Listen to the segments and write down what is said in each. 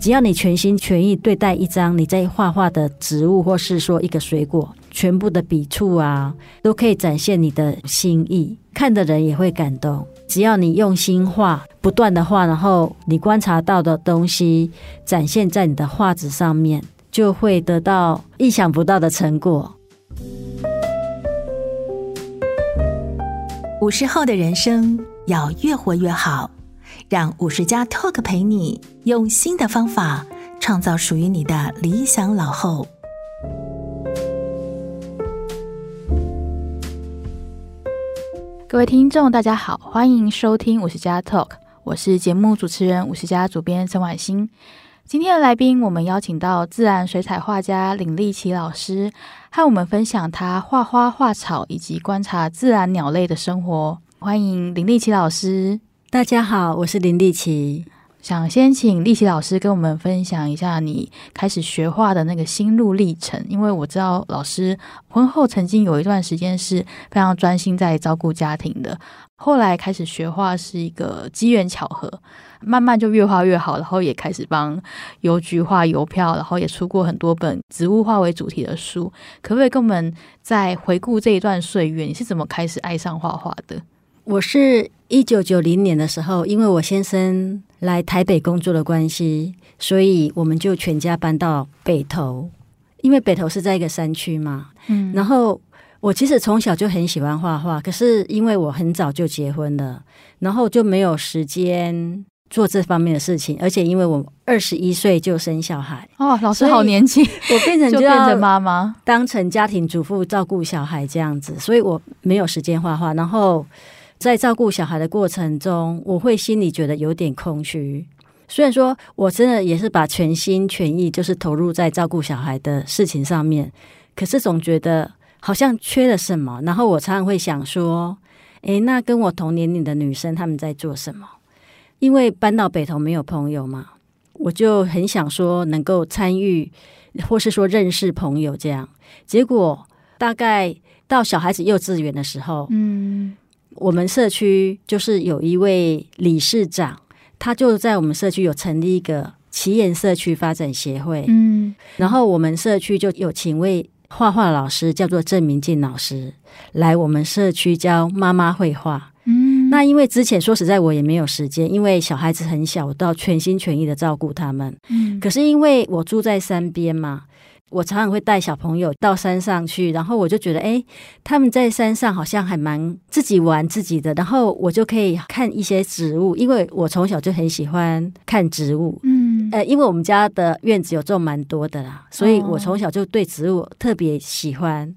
只要你全心全意对待一张你在画画的植物，或是说一个水果，全部的笔触啊，都可以展现你的心意，看的人也会感动。只要你用心画，不断的画，然后你观察到的东西展现在你的画纸上面，就会得到意想不到的成果。五十后的人生要越活越好，让五十加 Talk 陪你用新的方法创造属于你的理想老后。各位听众，大家好，欢迎收听五十加 Talk，我是节目主持人五十加主编陈婉欣。今天的来宾，我们邀请到自然水彩画家林立琪老师，和我们分享他画花、画草以及观察自然鸟类的生活。欢迎林立琪老师。大家好，我是林立琪。想先请立琪老师跟我们分享一下你开始学画的那个心路历程，因为我知道老师婚后曾经有一段时间是非常专心在照顾家庭的，后来开始学画是一个机缘巧合。慢慢就越画越好，然后也开始帮邮局画邮票，然后也出过很多本植物画为主题的书。可不可以跟我们再回顾这一段岁月？你是怎么开始爱上画画的？我是一九九零年的时候，因为我先生来台北工作的关系，所以我们就全家搬到北投。因为北投是在一个山区嘛，嗯，然后我其实从小就很喜欢画画，可是因为我很早就结婚了，然后就没有时间。做这方面的事情，而且因为我二十一岁就生小孩哦，老师好年轻，我变成 就，就变成妈妈，当成家庭主妇照顾小孩这样子，所以我没有时间画画。然后在照顾小孩的过程中，我会心里觉得有点空虚。虽然说我真的也是把全心全意就是投入在照顾小孩的事情上面，可是总觉得好像缺了什么。然后我常常会想说，诶，那跟我同年龄的女生她们在做什么？因为搬到北投没有朋友嘛，我就很想说能够参与，或是说认识朋友这样。结果大概到小孩子幼稚园的时候，嗯，我们社区就是有一位理事长，他就在我们社区有成立一个奇岩社区发展协会，嗯，然后我们社区就有请位画画老师，叫做郑明静老师，来我们社区教妈妈绘画。嗯那因为之前说实在我也没有时间，因为小孩子很小，我都要全心全意的照顾他们。嗯，可是因为我住在山边嘛，我常常会带小朋友到山上去，然后我就觉得，哎，他们在山上好像还蛮自己玩自己的，然后我就可以看一些植物，因为我从小就很喜欢看植物。嗯，呃，因为我们家的院子有种蛮多的啦，所以我从小就对植物特别喜欢。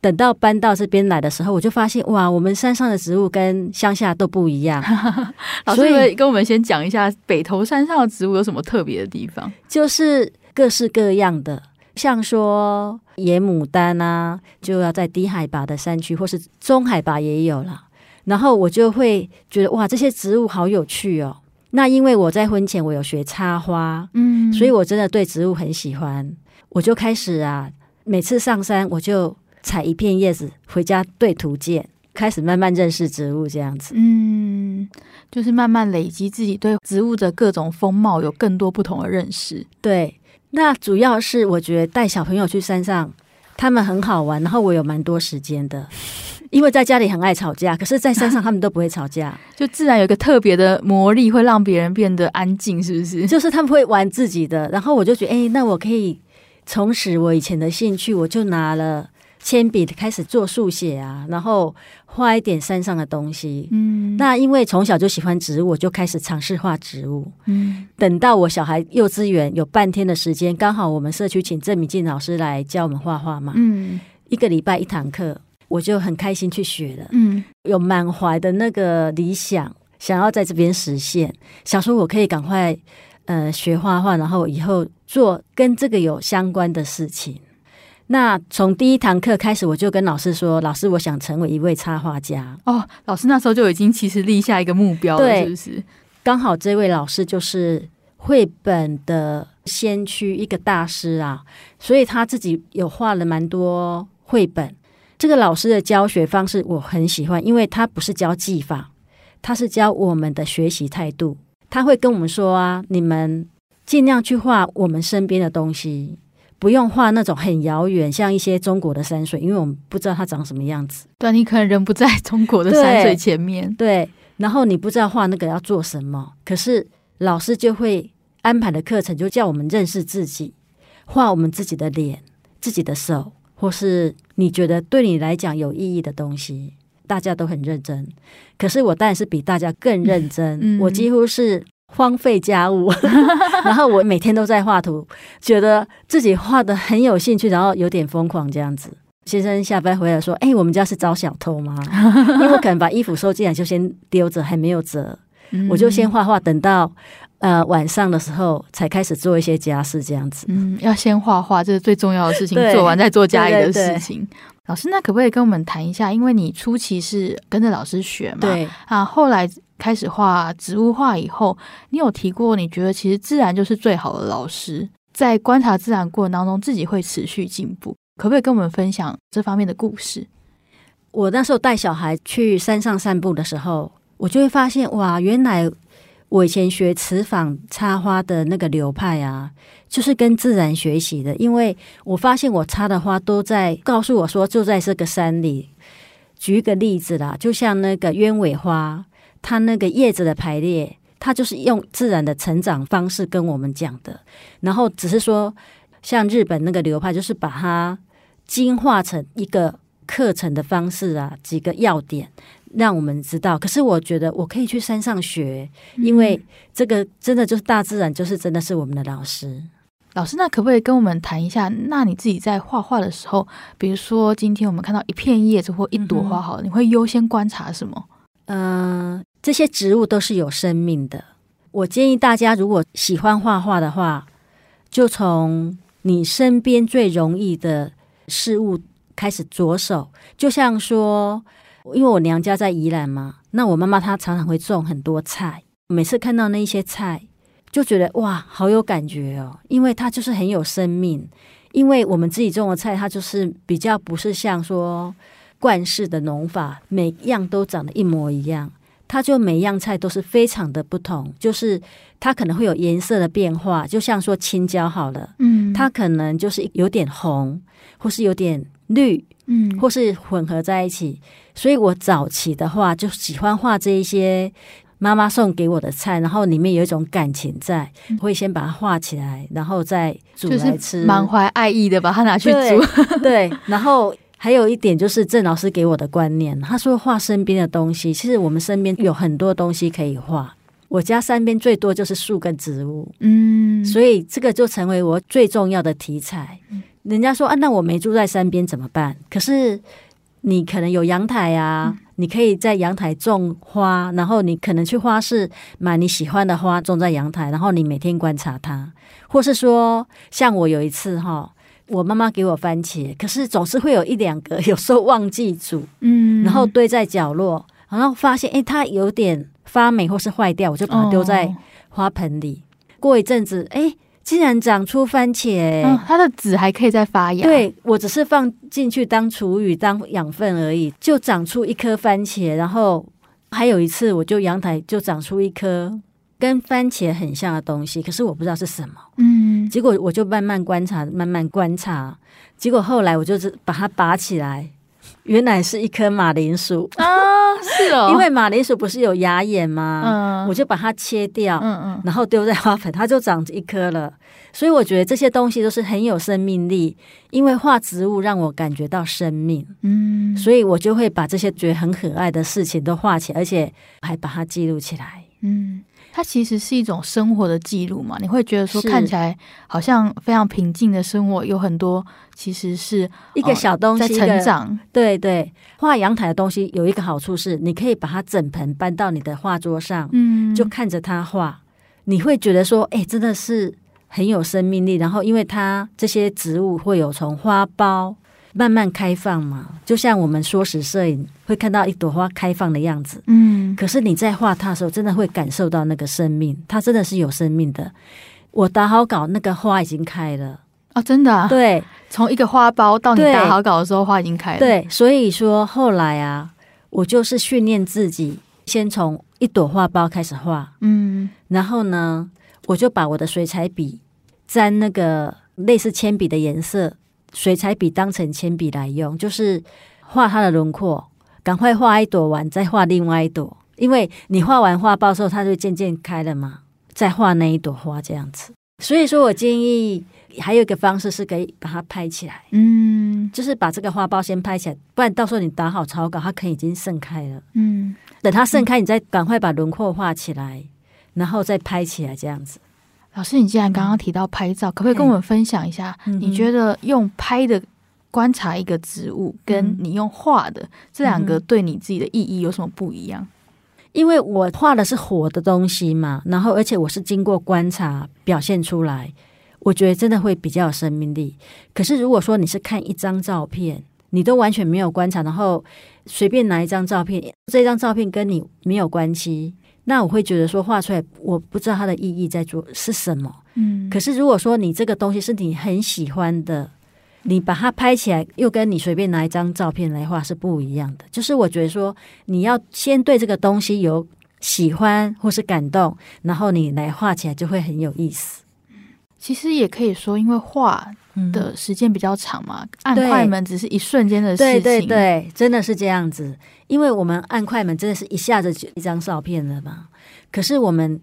等到搬到这边来的时候，我就发现哇，我们山上的植物跟乡下都不一样。老师，跟我们先讲一下北头山上的植物有什么特别的地方？就是各式各样的，像说野牡丹啊，就要在低海拔的山区，或是中海拔也有了。然后我就会觉得哇，这些植物好有趣哦。那因为我在婚前我有学插花，嗯，所以我真的对植物很喜欢。我就开始啊，每次上山我就。采一片叶子回家对图鉴，开始慢慢认识植物这样子。嗯，就是慢慢累积自己对植物的各种风貌有更多不同的认识。对，那主要是我觉得带小朋友去山上，他们很好玩，然后我有蛮多时间的。因为在家里很爱吵架，可是在山上他们都不会吵架，就自然有一个特别的魔力，会让别人变得安静，是不是？就是他们会玩自己的，然后我就觉得，哎，那我可以重拾我以前的兴趣，我就拿了。铅笔开始做速写啊，然后画一点山上的东西。嗯，那因为从小就喜欢植物，我就开始尝试画植物。嗯，等到我小孩幼稚园有半天的时间，刚好我们社区请郑明静老师来教我们画画嘛。嗯，一个礼拜一堂课，我就很开心去学了。嗯，有满怀的那个理想，想要在这边实现，想说我可以赶快呃学画画，然后以后做跟这个有相关的事情。那从第一堂课开始，我就跟老师说：“老师，我想成为一位插画家。”哦，老师那时候就已经其实立下一个目标了，对是不是？刚好这位老师就是绘本的先驱，一个大师啊，所以他自己有画了蛮多绘本。这个老师的教学方式我很喜欢，因为他不是教技法，他是教我们的学习态度。他会跟我们说啊：“你们尽量去画我们身边的东西，不用画那种很遥远，像一些中国的山水，因为我们不知道它长什么样子。对，你可能人不在中国的 山水前面，对，然后你不知道画那个要做什么，可是老师就会安排的课程，就叫我们认识自己，画我们自己的脸、自己的手，或是你觉得对你来讲有意义的东西。大家都很认真，可是我当然是比大家更认真。嗯、我几乎是荒废家务，然后我每天都在画图，觉得自己画的很有兴趣，然后有点疯狂这样子。先生下班回来说：“哎、欸，我们家是招小偷吗？” 因为我可能把衣服收进来就先丢着，还没有折，嗯、我就先画画，等到呃晚上的时候才开始做一些家事这样子。嗯，要先画画，这是最重要的事情，做完再做家里的事情。老师，那可不可以跟我们谈一下？因为你初期是跟着老师学嘛，对啊，后来开始画植物画以后，你有提过，你觉得其实自然就是最好的老师，在观察自然过程当中，自己会持续进步。可不可以跟我们分享这方面的故事？我那时候带小孩去山上散步的时候，我就会发现，哇，原来。我以前学瓷坊插花的那个流派啊，就是跟自然学习的。因为我发现我插的花都在告诉我说，就在这个山里。举一个例子啦，就像那个鸢尾花，它那个叶子的排列，它就是用自然的成长方式跟我们讲的。然后只是说，像日本那个流派，就是把它精化成一个课程的方式啊，几个要点。让我们知道，可是我觉得我可以去山上学，因为这个真的就是大自然，就是真的是我们的老师。老师，那可不可以跟我们谈一下？那你自己在画画的时候，比如说今天我们看到一片叶子或一朵花，好了，嗯，你会优先观察什么？嗯、呃，这些植物都是有生命的。我建议大家，如果喜欢画画的话，就从你身边最容易的事物开始着手，就像说。因为我娘家在宜兰嘛，那我妈妈她常常会种很多菜，每次看到那些菜，就觉得哇，好有感觉哦，因为它就是很有生命。因为我们自己种的菜，它就是比较不是像说惯式的农法，每样都长得一模一样，它就每样菜都是非常的不同，就是它可能会有颜色的变化，就像说青椒好了，嗯，它可能就是有点红，或是有点绿。嗯，或是混合在一起，所以我早期的话就喜欢画这一些妈妈送给我的菜，然后里面有一种感情在，嗯、会先把它画起来，然后再煮来吃，满怀爱意的把它拿去煮。对，对，然后还有一点就是郑老师给我的观念，他说画身边的东西，其实我们身边有很多东西可以画。我家山边最多就是树跟植物，嗯，所以这个就成为我最重要的题材。人家说啊，那我没住在山边怎么办？可是你可能有阳台啊，嗯、你可以在阳台种花，然后你可能去花市买你喜欢的花种在阳台，然后你每天观察它，或是说像我有一次哈，我妈妈给我番茄，可是总是会有一两个，有时候忘记煮，嗯，然后堆在角落，然后发现诶，它有点发霉或是坏掉，我就把它丢在花盆里。哦、过一阵子，诶。竟然长出番茄，嗯，它的籽还可以再发芽。对，我只是放进去当厨余、当养分而已，就长出一颗番茄。然后还有一次，我就阳台就长出一颗跟番茄很像的东西，可是我不知道是什么。嗯，结果我就慢慢观察，慢慢观察，结果后来我就是把它拔起来。原来是一颗马铃薯啊，是哦，因为马铃薯不是有芽眼吗？嗯，我就把它切掉，嗯嗯，然后丢在花盆，它就长一颗了。所以我觉得这些东西都是很有生命力，因为画植物让我感觉到生命，嗯，所以我就会把这些觉得很可爱的事情都画起来，而且还把它记录起来，嗯。它其实是一种生活的记录嘛？你会觉得说看起来好像非常平静的生活，有很多其实是一个小东西在成长。对对，画阳台的东西有一个好处是，你可以把它整盆搬到你的画桌上，嗯，就看着它画，你会觉得说，哎，真的是很有生命力。然后，因为它这些植物会有从花苞。慢慢开放嘛，就像我们缩时摄影会看到一朵花开放的样子。嗯，可是你在画它的时候，真的会感受到那个生命，它真的是有生命的。我打好稿，那个花已经开了啊、哦！真的啊？对，从一个花苞到你打好稿的时候，花已经开了。对，所以说后来啊，我就是训练自己，先从一朵花苞开始画。嗯，然后呢，我就把我的水彩笔沾那个类似铅笔的颜色，水彩笔当成铅笔来用，就是画它的轮廓，赶快画一朵完，再画另外一朵，因为你画完画报之后，它就渐渐开了嘛，再画那一朵花这样子。所以说我建议还有一个方式是可以把它拍起来，嗯，就是把这个花苞先拍起来，不然到时候你打好草稿，它可能已经盛开了，嗯，等它盛开，你再赶快把轮廓画起来。然后再拍起来，这样子。老师，你既然刚刚提到拍照，嗯、可不可以跟我们分享一下？你觉得用拍的观察一个植物，跟你用画的、嗯、这两个对你自己的意义有什么不一样？因为我画的是活的东西嘛，然后而且我是经过观察表现出来，我觉得真的会比较有生命力。可是如果说你是看一张照片，你都完全没有观察，然后随便拿一张照片，这张照片跟你没有关系。那我会觉得说画出来，我不知道它的意义在做是什么。嗯，可是如果说你这个东西是你很喜欢的，你把它拍起来，又跟你随便拿一张照片来画是不一样的。就是我觉得说，你要先对这个东西有喜欢或是感动，然后你来画起来就会很有意思。其实也可以说，因为画的时间比较长嘛，按快门只是一瞬间的事情。对对对，真的是这样子。因为我们按快门真的是一下子就一张照片了嘛。可是我们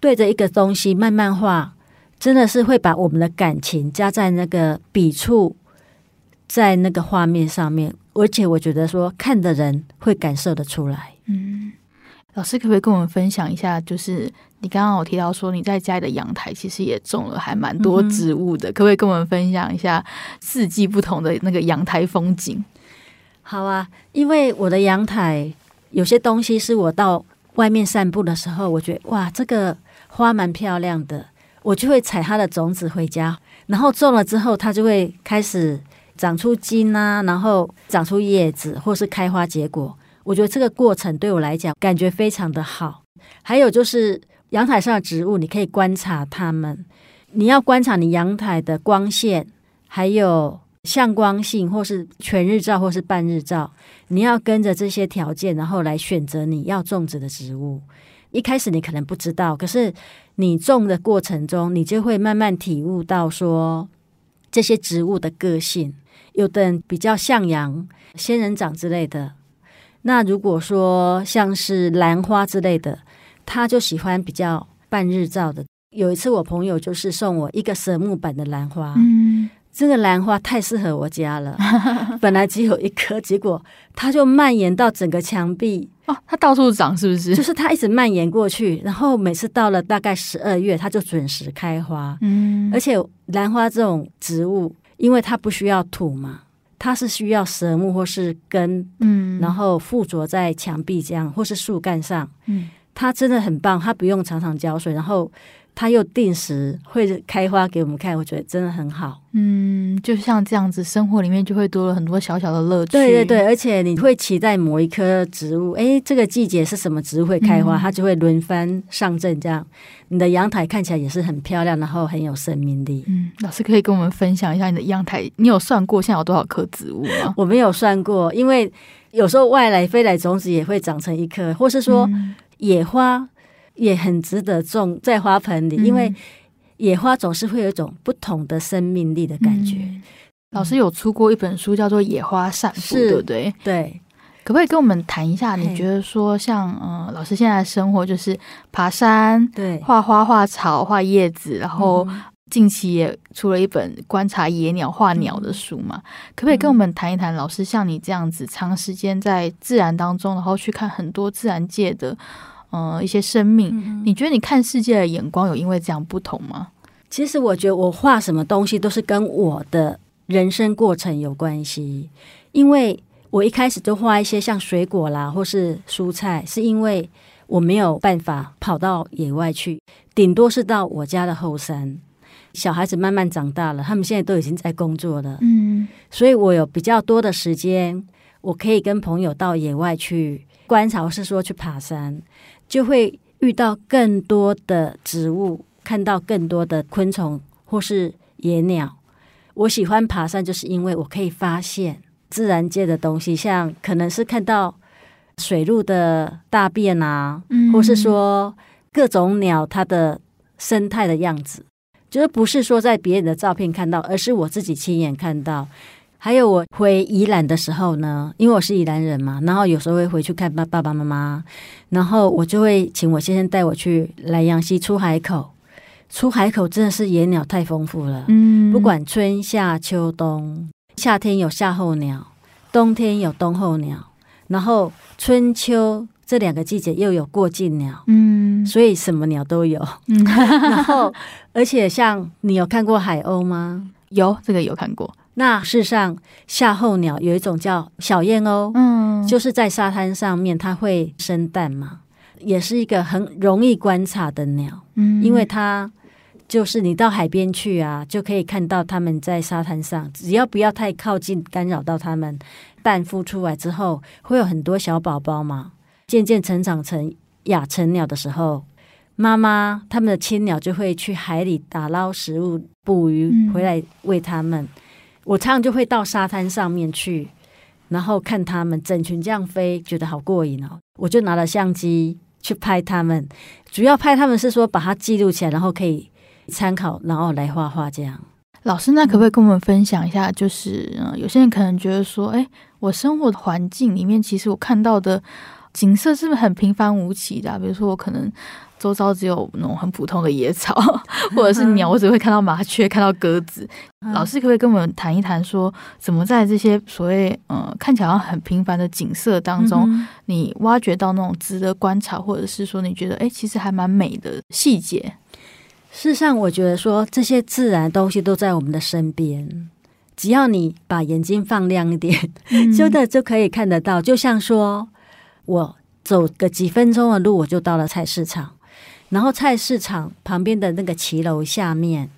对着一个东西慢慢画，真的是会把我们的感情加在那个笔触，在那个画面上面。而且我觉得说看的人会感受得出来。嗯。老师可不可以跟我们分享一下？就是你刚刚有提到说你在家里的阳台其实也种了还蛮多植物的，嗯、可不可以跟我们分享一下四季不同的那个阳台风景？好啊，因为我的阳台有些东西是我到外面散步的时候，我觉得哇，这个花蛮漂亮的，我就会采它的种子回家，然后种了之后，它就会开始长出茎啊，然后长出叶子，或是开花结果。我觉得这个过程对我来讲感觉非常的好。还有就是阳台上的植物，你可以观察它们。你要观察你阳台的光线，还有向光性，或是全日照，或是半日照。你要跟着这些条件，然后来选择你要种植的植物。一开始你可能不知道，可是你种的过程中，你就会慢慢体悟到说这些植物的个性。有的人比较向阳、仙人掌之类的。那如果说像是兰花之类的，他就喜欢比较半日照的。有一次我朋友就是送我一个蛇木板的兰花，嗯，这个兰花太适合我家了。本来只有一颗，结果它就蔓延到整个墙壁哦，它到处长是不是？就是它一直蔓延过去，然后每次到了大概十二月，它就准时开花。嗯，而且兰花这种植物，因为它不需要土嘛。它是需要蛇木或是根，嗯，然后附着在墙壁这样，或是树干上，嗯，它真的很棒，它不用常常浇水，然后。它又定时会开花给我们看，我觉得真的很好。嗯，就像这样子，生活里面就会多了很多小小的乐趣。对对对，而且你会期待某一棵植物，哎，这个季节是什么植物会开花，嗯、它就会轮番上阵，这样你的阳台看起来也是很漂亮，然后很有生命力。嗯，老师可以跟我们分享一下你的阳台，你有算过现在有多少棵植物吗？我没有算过，因为有时候外来飞来种子也会长成一棵，或是说野花。也很值得种在花盆里，嗯、因为野花总是会有一种不同的生命力的感觉。嗯、老师有出过一本书，叫做《野花散步》，对不对？对，可不可以跟我们谈一下？你觉得说像，像嗯，老师现在的生活就是爬山，对，画花、画草、画叶子，然后近期也出了一本观察野鸟、画鸟的书嘛？嗯、可不可以跟我们谈一谈？老师像你这样子，长时间在自然当中，然后去看很多自然界的。嗯，一些生命，嗯、你觉得你看世界的眼光有因为这样不同吗？其实我觉得我画什么东西都是跟我的人生过程有关系。因为我一开始就画一些像水果啦，或是蔬菜，是因为我没有办法跑到野外去，顶多是到我家的后山。小孩子慢慢长大了，他们现在都已经在工作了，嗯，所以我有比较多的时间，我可以跟朋友到野外去观察，或是说去爬山。就会遇到更多的植物，看到更多的昆虫或是野鸟。我喜欢爬山，就是因为我可以发现自然界的东西，像可能是看到水鹿的大便啊，嗯、或是说各种鸟它的生态的样子，就是不是说在别人的照片看到，而是我自己亲眼看到。还有我回宜兰的时候呢，因为我是宜兰人嘛，然后有时候会回去看爸爸爸妈妈，然后我就会请我先生带我去莱阳溪出海口。出海口真的是野鸟太丰富了，嗯，不管春夏秋冬，夏天有夏候鸟，冬天有冬候鸟，然后春秋这两个季节又有过境鸟，嗯，所以什么鸟都有，嗯，然后而且像你有看过海鸥吗？有，这个有看过。那事实上夏候鸟有一种叫小燕鸥，嗯，就是在沙滩上面它会生蛋嘛，也是一个很容易观察的鸟，嗯，因为它。就是你到海边去啊，就可以看到它们在沙滩上，只要不要太靠近，干扰到它们。蛋孵出来之后，会有很多小宝宝嘛，渐渐成长成亚成鸟的时候，妈妈他们的亲鸟就会去海里打捞食物、捕鱼回来喂它们。嗯、我常常就会到沙滩上面去，然后看他们整群这样飞，觉得好过瘾哦。我就拿了相机去拍他们，主要拍他们是说把它记录起来，然后可以。参考，然后来画画这样。老师，那可不可以跟我们分享一下？就是，有些人可能觉得说，哎，我生活的环境里面，其实我看到的景色是不是很平凡无奇的？比如说，我可能周遭只有那种很普通的野草，或者是鸟，我只会看到麻雀，看到鸽子。老师可不可以跟我们谈一谈，说怎么在这些所谓嗯看起来很平凡的景色当中，你挖掘到那种值得观察，或者是说你觉得哎，其实还蛮美的细节？事实上，我觉得说这些自然东西都在我们的身边，只要你把眼睛放亮一点，真的就可以看得到。就像说，我走个几分钟的路，我就到了菜市场，然后菜市场旁边的那个骑楼下面，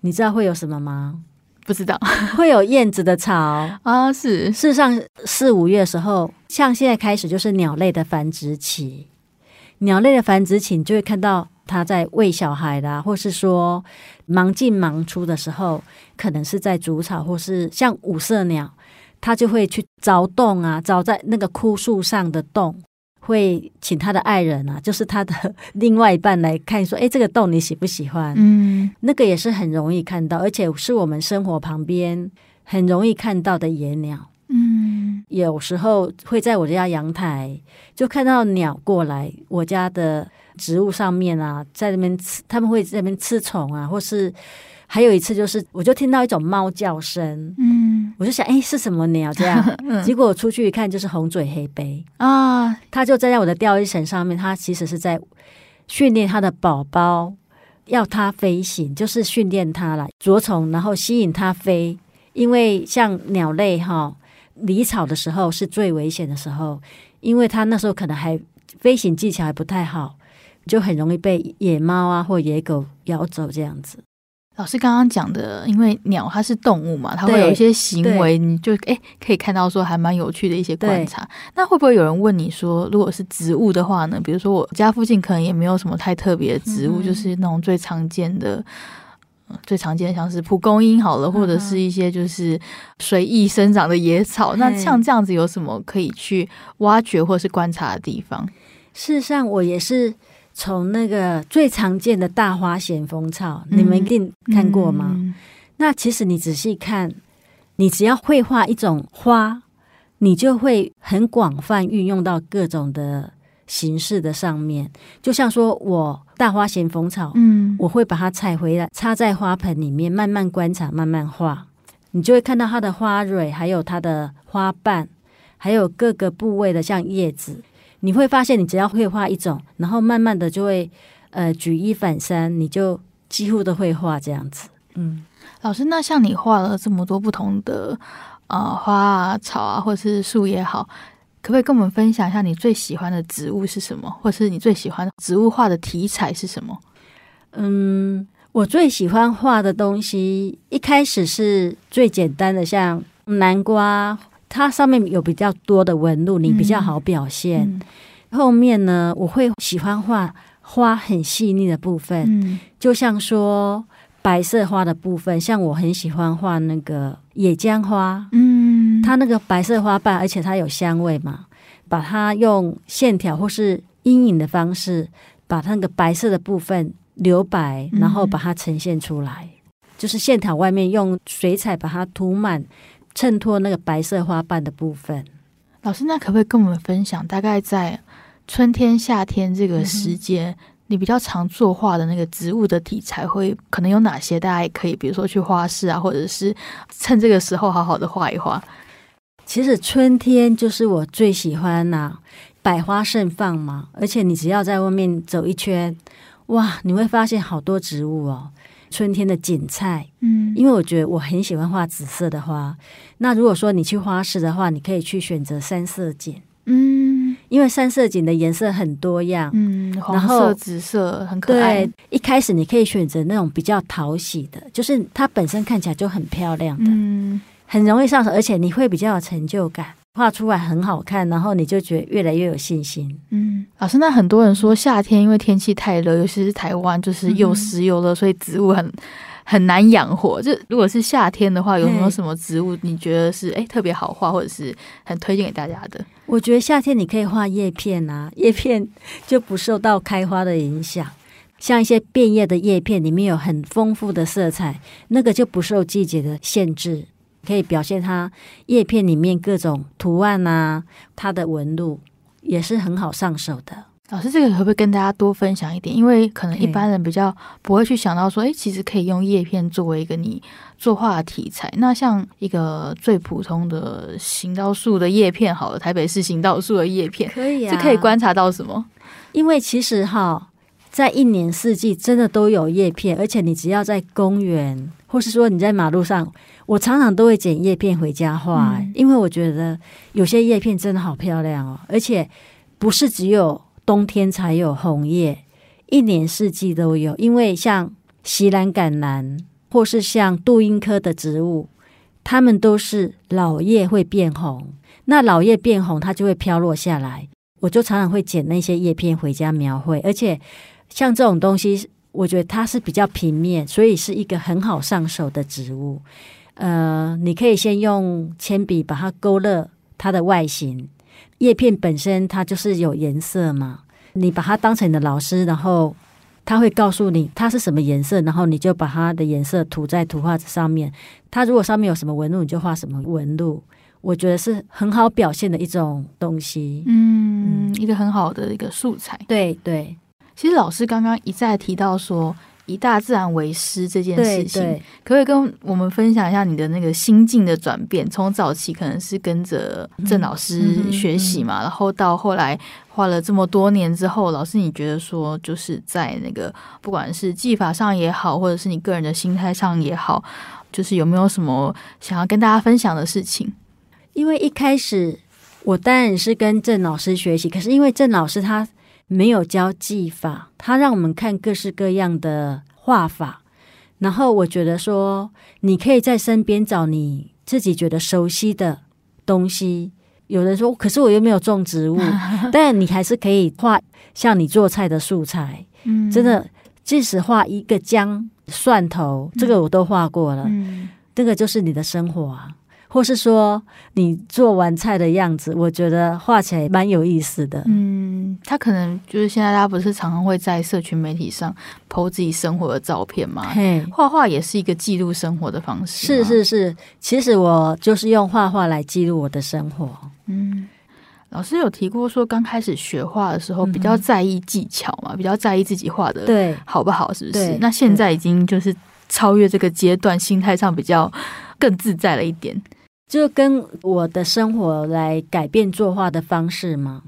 你知道会有什么吗？不知道，会有燕子的巢啊。是，事实上四五月的时候，像现在开始就是鸟类的繁殖期，鸟类的繁殖期，你就会看到。它在喂小孩啦，或是说忙进忙出的时候，可能是在筑巢，或是像五色鸟，它就会去凿洞啊，凿在那个枯树上的洞，会请他的爱人啊，就是他的另外一半来看，说：“哎，这个洞你喜不喜欢？”嗯，那个也是很容易看到，而且是我们生活旁边很容易看到的野鸟。嗯，有时候会在我家阳台就看到鸟过来我家的。植物上面啊，在那边吃，他们会在那边吃虫啊，或是还有一次就是，我就听到一种猫叫声，嗯，我就想，哎，是什么鸟这样？嗯、结果我出去一看，就是红嘴黑背啊，它就站在我的钓鱼绳上面，它其实是在训练它的宝宝，要它飞行，就是训练它来啄虫，然后吸引它飞，因为像鸟类哈，离巢的时候是最危险的时候，因为它那时候可能还飞行技巧还不太好。就很容易被野猫啊或野狗咬走这样子。老师刚刚讲的，因为鸟它是动物嘛，它会有一些行为，你就诶可以看到说还蛮有趣的一些观察。那会不会有人问你说，如果是植物的话呢？比如说我家附近可能也没有什么太特别的植物，嗯、就是那种最常见的、最常见的像是蒲公英好了，或者是一些就是随意生长的野草。嗯、那像这样子有什么可以去挖掘或是观察的地方？事实上，我也是。从那个最常见的大花咸丰草，嗯、你们一定看过吗？嗯、那其实你仔细看，你只要会画一种花，你就会很广泛运用到各种的形式的上面。就像说我大花咸丰草，嗯，我会把它采回来，插在花盆里面，慢慢观察，慢慢画，你就会看到它的花蕊，还有它的花瓣，还有各个部位的像叶子。你会发现，你只要会画一种，然后慢慢的就会，呃，举一反三，你就几乎都会画这样子。嗯，老师，那像你画了这么多不同的呃花啊、草啊，或者是树也好，可不可以跟我们分享一下你最喜欢的植物是什么，或是你最喜欢植物画的题材是什么？嗯，我最喜欢画的东西，一开始是最简单的，像南瓜。它上面有比较多的纹路，你比较好表现。嗯。嗯、后面呢，我会喜欢画花很细腻的部分，嗯、就像说白色花的部分，像我很喜欢画那个野姜花。嗯，它那个白色花瓣，而且它有香味嘛，把它用线条或是阴影的方式，把它那个白色的部分留白，然后把它呈现出来，嗯、就是线条外面用水彩把它涂满，衬托那个白色花瓣的部分。老师，那可不可以跟我们分享，大概在春天、夏天这个时间，嗯、你比较常作画的那个植物的题材会可能有哪些？大家也可以，比如说去花市啊，或者是趁这个时候好好的画一画。其实春天就是我最喜欢呐、啊，百花盛放嘛，而且你只要在外面走一圈。哇，你会发现好多植物哦，春天的锦菜。嗯，因为我觉得我很喜欢画紫色的花。那如果说你去花市的话，你可以去选择三色堇。嗯，因为三色堇的颜色很多样。嗯，黄色、紫色很可爱。对，一开始你可以选择那种比较讨喜的，就是它本身看起来就很漂亮的，嗯，很容易上手，而且你会比较有成就感。画出来很好看，然后你就觉得越来越有信心。嗯，老师，那很多人说夏天因为天气太热，尤其是台湾就是又湿又热，嗯、所以植物很很难养活。就如果是夏天的话，有没有什么植物你觉得是诶特别好画，或者是很推荐给大家的？我觉得夏天你可以画叶片啊，叶片就不受到开花的影响。像一些变叶的叶片里面有很丰富的色彩，那个就不受季节的限制。可以表现它叶片里面各种图案啊，它的纹路也是很好上手的。老师，这个可不可以跟大家多分享一点？因为可能一般人比较不会去想到说，哎，其实可以用叶片作为一个你作画的题材。那像一个最普通的行道树的叶片，好了，台北市行道树的叶片，可以啊，这可以观察到什么？因为其实哈，在一年四季真的都有叶片，而且你只要在公园，或是说你在马路上。我常常都会捡叶片回家画，嗯，因为我觉得有些叶片真的好漂亮哦，而且不是只有冬天才有红叶，一年四季都有。因为像西兰橄榄，或是像杜英科的植物，它们都是老叶会变红，那老叶变红，它就会飘落下来。我就常常会捡那些叶片回家描绘，而且像这种东西，我觉得它是比较平面，所以是一个很好上手的植物。呃，你可以先用铅笔把它勾勒它的外形。叶片本身它就是有颜色嘛，你把它当成你的老师，然后他会告诉你它是什么颜色，然后你就把它的颜色涂在图画纸上面。它如果上面有什么纹路，你就画什么纹路。我觉得是很好表现的一种东西。嗯，嗯，一个很好的一个素材。对对，其实老师刚刚一再提到说。以大自然为师这件事情，可不可以跟我们分享一下你的那个心境的转变？从早期可能是跟着郑老师学习嘛，嗯嗯嗯、然后到后来画了这么多年之后，老师你觉得说，就是在那个不管是技法上也好，或者是你个人的心态上也好，就是有没有什么想要跟大家分享的事情？因为一开始我当然是跟郑老师学习，可是因为郑老师他。没有教技法，他让我们看各式各样的画法，然后我觉得说，你可以在身边找你自己觉得熟悉的东西。有人说，可是我又没有种植物，但你还是可以画像你做菜的素材。嗯，真的，即使画一个姜、蒜头，这个我都画过了。嗯，这个就是你的生活啊。或是说你做完菜的样子，我觉得画起来蛮有意思的。嗯，他可能就是现在大家不是常常会在社群媒体上 po 自己生活的照片吗？嘿，画画也是一个记录生活的方式。是是是，其实我就是用画画来记录我的生活。嗯，老师有提过说，刚开始学画的时候比较在意技巧嘛，嗯、比较在意自己画的对好不好，是不是？那现在已经就是超越这个阶段，心态上比较更自在了一点。就跟我的生活来改变作画的方式嘛，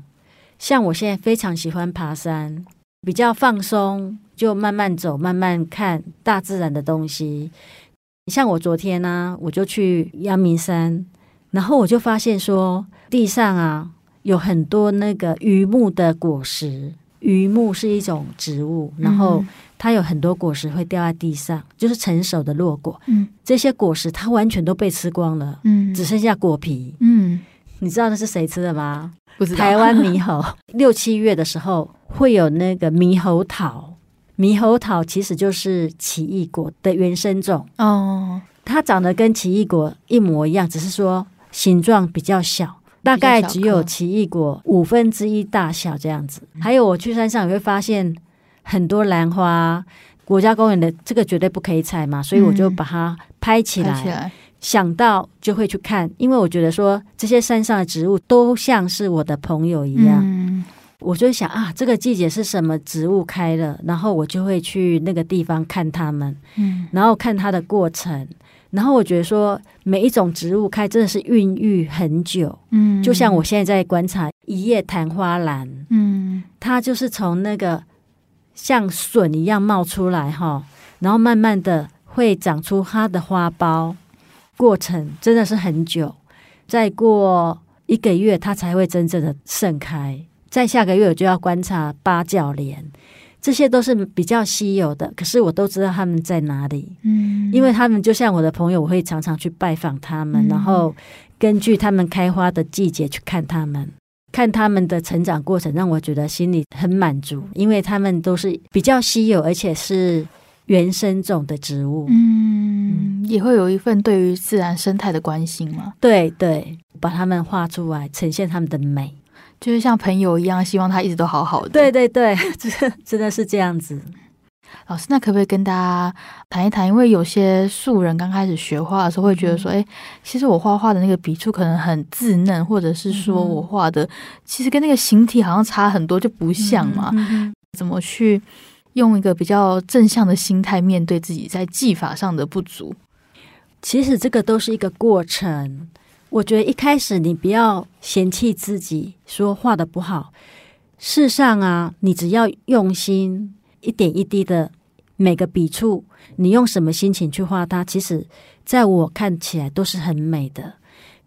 像我现在非常喜欢爬山，比较放松，就慢慢走，慢慢看大自然的东西。像我昨天呢、我就去阳明山，然后我就发现说，地上啊有很多那个榆木的果实，榆木是一种植物，然后。它有很多果实会掉在地上，就是成熟的落果。嗯，这些果实它完全都被吃光了，嗯，只剩下果皮。嗯，你知道那是谁吃的吗？不知道。台湾猕猴。六七月的时候会有那个猕猴桃，猕猴桃其实就是奇异果的原生种。哦，它长得跟奇异果一模一样，只是说形状比较小，大概只有奇异果五分之一大小这样子。还有我去山上也会发现。很多兰花，国家公园的这个绝对不可以采嘛，所以我就把它拍起来。嗯，起来。想到就会去看，因为我觉得说这些山上的植物都像是我的朋友一样。嗯，我就想啊，这个季节是什么植物开了，然后我就会去那个地方看它们，嗯，然后看它的过程，然后我觉得说每一种植物开真的是孕育很久，嗯，就像我现在在观察一叶昙花兰，嗯，它就是从那个像笋一样冒出来哈，然后慢慢的会长出它的花苞。过程真的是很久，再过一个月它才会真正的盛开。再下个月我就要观察八角莲，这些都是比较稀有的，可是我都知道他们在哪里。嗯，因为他们就像我的朋友，我会常常去拜访他们，嗯，然后根据他们开花的季节去看他们，看他们的成长过程，让我觉得心里很满足，因为他们都是比较稀有，而且是。原生种的植物，嗯，也会有一份对于自然生态的关心嘛？对对，把它们画出来，呈现它们的美，就是像朋友一样，希望它一直都好好的。对对对，真 真的是这样子。老师，那可不可以跟大家谈一谈？因为有些素人刚开始学画的时候，会觉得说，哎、嗯，其实我画画的那个笔触可能很稚嫩，或者是说我画的其实跟那个形体好像差很多，就不像嘛。怎么去？用一个比较正向的心态面对自己在技法上的不足，其实这个都是一个过程。我觉得一开始你不要嫌弃自己，说画的不好。事实上啊，你只要用心，一点一滴的每个笔触，你用什么心情去画它，其实在我看起来都是很美的。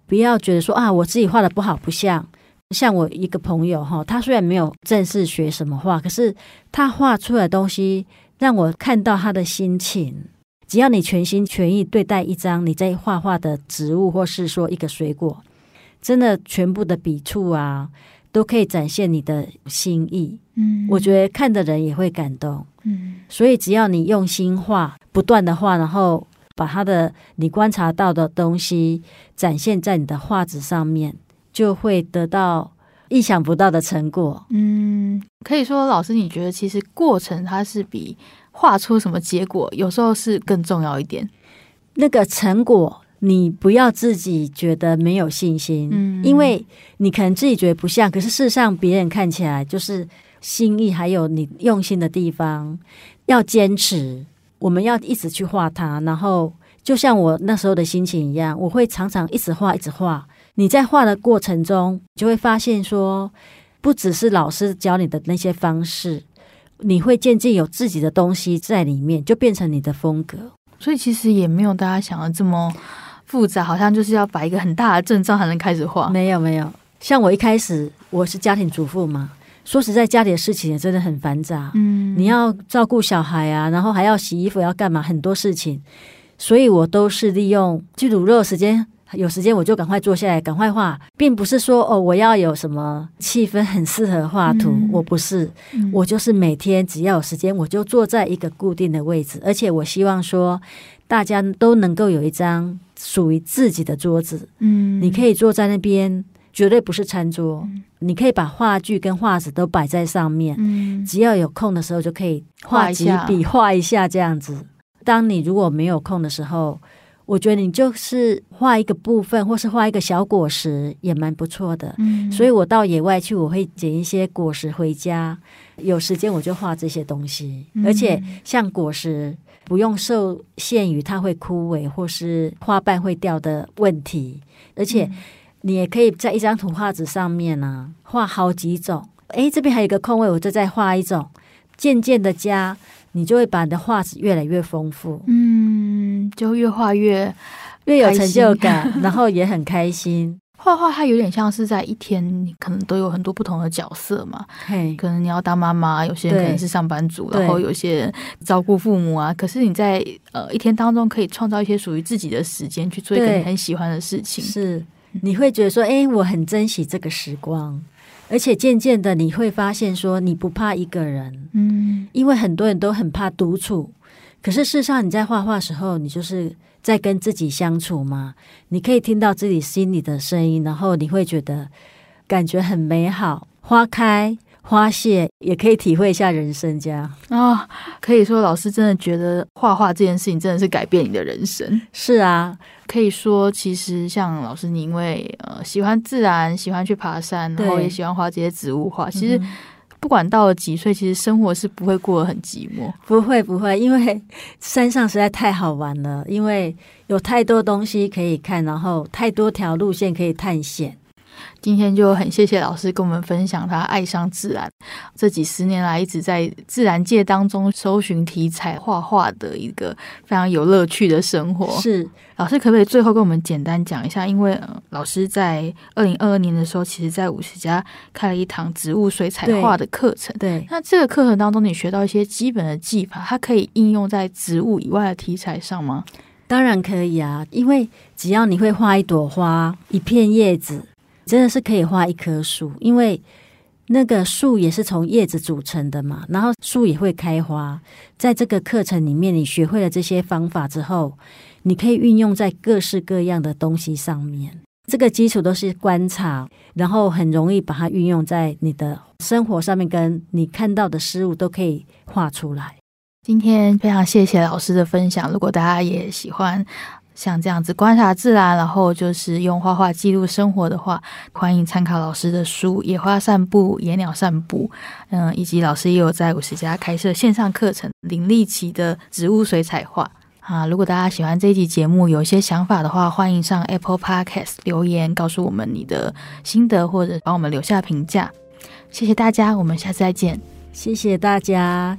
不要觉得说啊，我自己画的不好，不像。像我一个朋友哈，他虽然没有正式学什么画，可是他画出来的东西让我看到他的心情。只要你全心全意对待一张你在画画的植物，或是说一个水果，真的全部的笔触啊，都可以展现你的心意。嗯，我觉得看的人也会感动。嗯，所以只要你用心画，不断的画，然后把他的你观察到的东西展现在你的画纸上面。就会得到意想不到的成果。嗯，可以说，老师，你觉得其实过程它是比画出什么结果，有时候是更重要一点。那个成果，你不要自己觉得没有信心，嗯，因为你可能自己觉得不像，可是事实上别人看起来就是心意，还有你用心的地方，要坚持。我们要一直去画它，然后就像我那时候的心情一样，我会常常一直画，一直画。你在画的过程中，就会发现说，不只是老师教你的那些方式，你会渐渐有自己的东西在里面，就变成你的风格。所以其实也没有大家想的这么复杂，好像就是要摆一个很大的阵仗才能开始画。没有没有，像我一开始我是家庭主妇嘛，说实在，家里的事情也真的很繁杂。嗯，你要照顾小孩啊，然后还要洗衣服，要干嘛，很多事情，所以我都是利用去卤肉时间。有时间我就赶快坐下来，赶快画，并不是说哦，我要有什么气氛很适合画图，嗯，我不是，嗯，我就是每天只要有时间，我就坐在一个固定的位置，而且我希望说大家都能够有一张属于自己的桌子，嗯，你可以坐在那边，绝对不是餐桌，嗯，你可以把画具跟画纸都摆在上面，嗯，只要有空的时候就可以画几笔，画一下这样子。当你如果没有空的时候。我觉得你就是画一个部分，或是画一个小果实，也蛮不错的。嗯，所以我到野外去，我会捡一些果实回家。有时间我就画这些东西，嗯，而且像果实不用受限于它会枯萎或是花瓣会掉的问题，而且你也可以在一张图画纸上面呢，啊，画好几种。诶，这边还有一个空位，我就再画一种。渐渐的加，你就会把你的画纸越来越丰富。嗯，就越画越越有成就感，然后也很开心。画画它有点像是在一天，你可能都有很多不同的角色嘛。嘿，可能你要当妈妈，有些人可能是上班族，然后有些人照顾父母啊。可是你在呃一天当中，可以创造一些属于自己的时间，去做一个你很喜欢的事情。是，你会觉得说，哎，我很珍惜这个时光。而且渐渐的，你会发现说你不怕一个人，嗯，因为很多人都很怕独处。可是事实上，你在画画的时候，你就是在跟自己相处嘛。你可以听到自己心里的声音，然后你会觉得感觉很美好。花开，花谢，也可以体会一下人生。这样啊、哦，可以说老师真的觉得画画这件事情真的是改变你的人生。是啊，可以说其实像老师你因为呃喜欢自然，喜欢去爬山，然后也喜欢画这些植物画，其实。嗯不管到了几岁，其实生活是不会过得很寂寞。不会，不会，因为山上实在太好玩了，因为有太多东西可以看，然后太多条路线可以探险。今天就很谢谢老师跟我们分享他爱上自然，这几十年来一直在自然界当中搜寻题材画画的一个非常有乐趣的生活。是，老师可不可以最后跟我们简单讲一下？因为、呃、老师在二零二二年的时候，其实在五十家开了一堂植物水彩画的课程。对，对，那这个课程当中，你学到一些基本的技法，它可以应用在植物以外的题材上吗？当然可以啊，因为只要你会画一朵花，一片叶子。真的是可以画一棵树，因为那个树也是从叶子组成的嘛，然后树也会开花。在这个课程里面，你学会了这些方法之后，你可以运用在各式各样的东西上面。这个基础都是观察，然后很容易把它运用在你的生活上面，跟你看到的事物都可以画出来。今天非常谢谢老师的分享，如果大家也喜欢。像这样子观察自然，然后就是用画画记录生活的话，欢迎参考老师的书《野花散步》《野鸟散步》，嗯，以及老师也有在五十家开设线上课程《林立奇的植物水彩画》啊。如果大家喜欢这一集节目，有一些想法的话，欢迎上 Apple Podcast 留言告诉我们你的心得，或者帮我们留下评价。谢谢大家，我们下次再见。谢谢大家。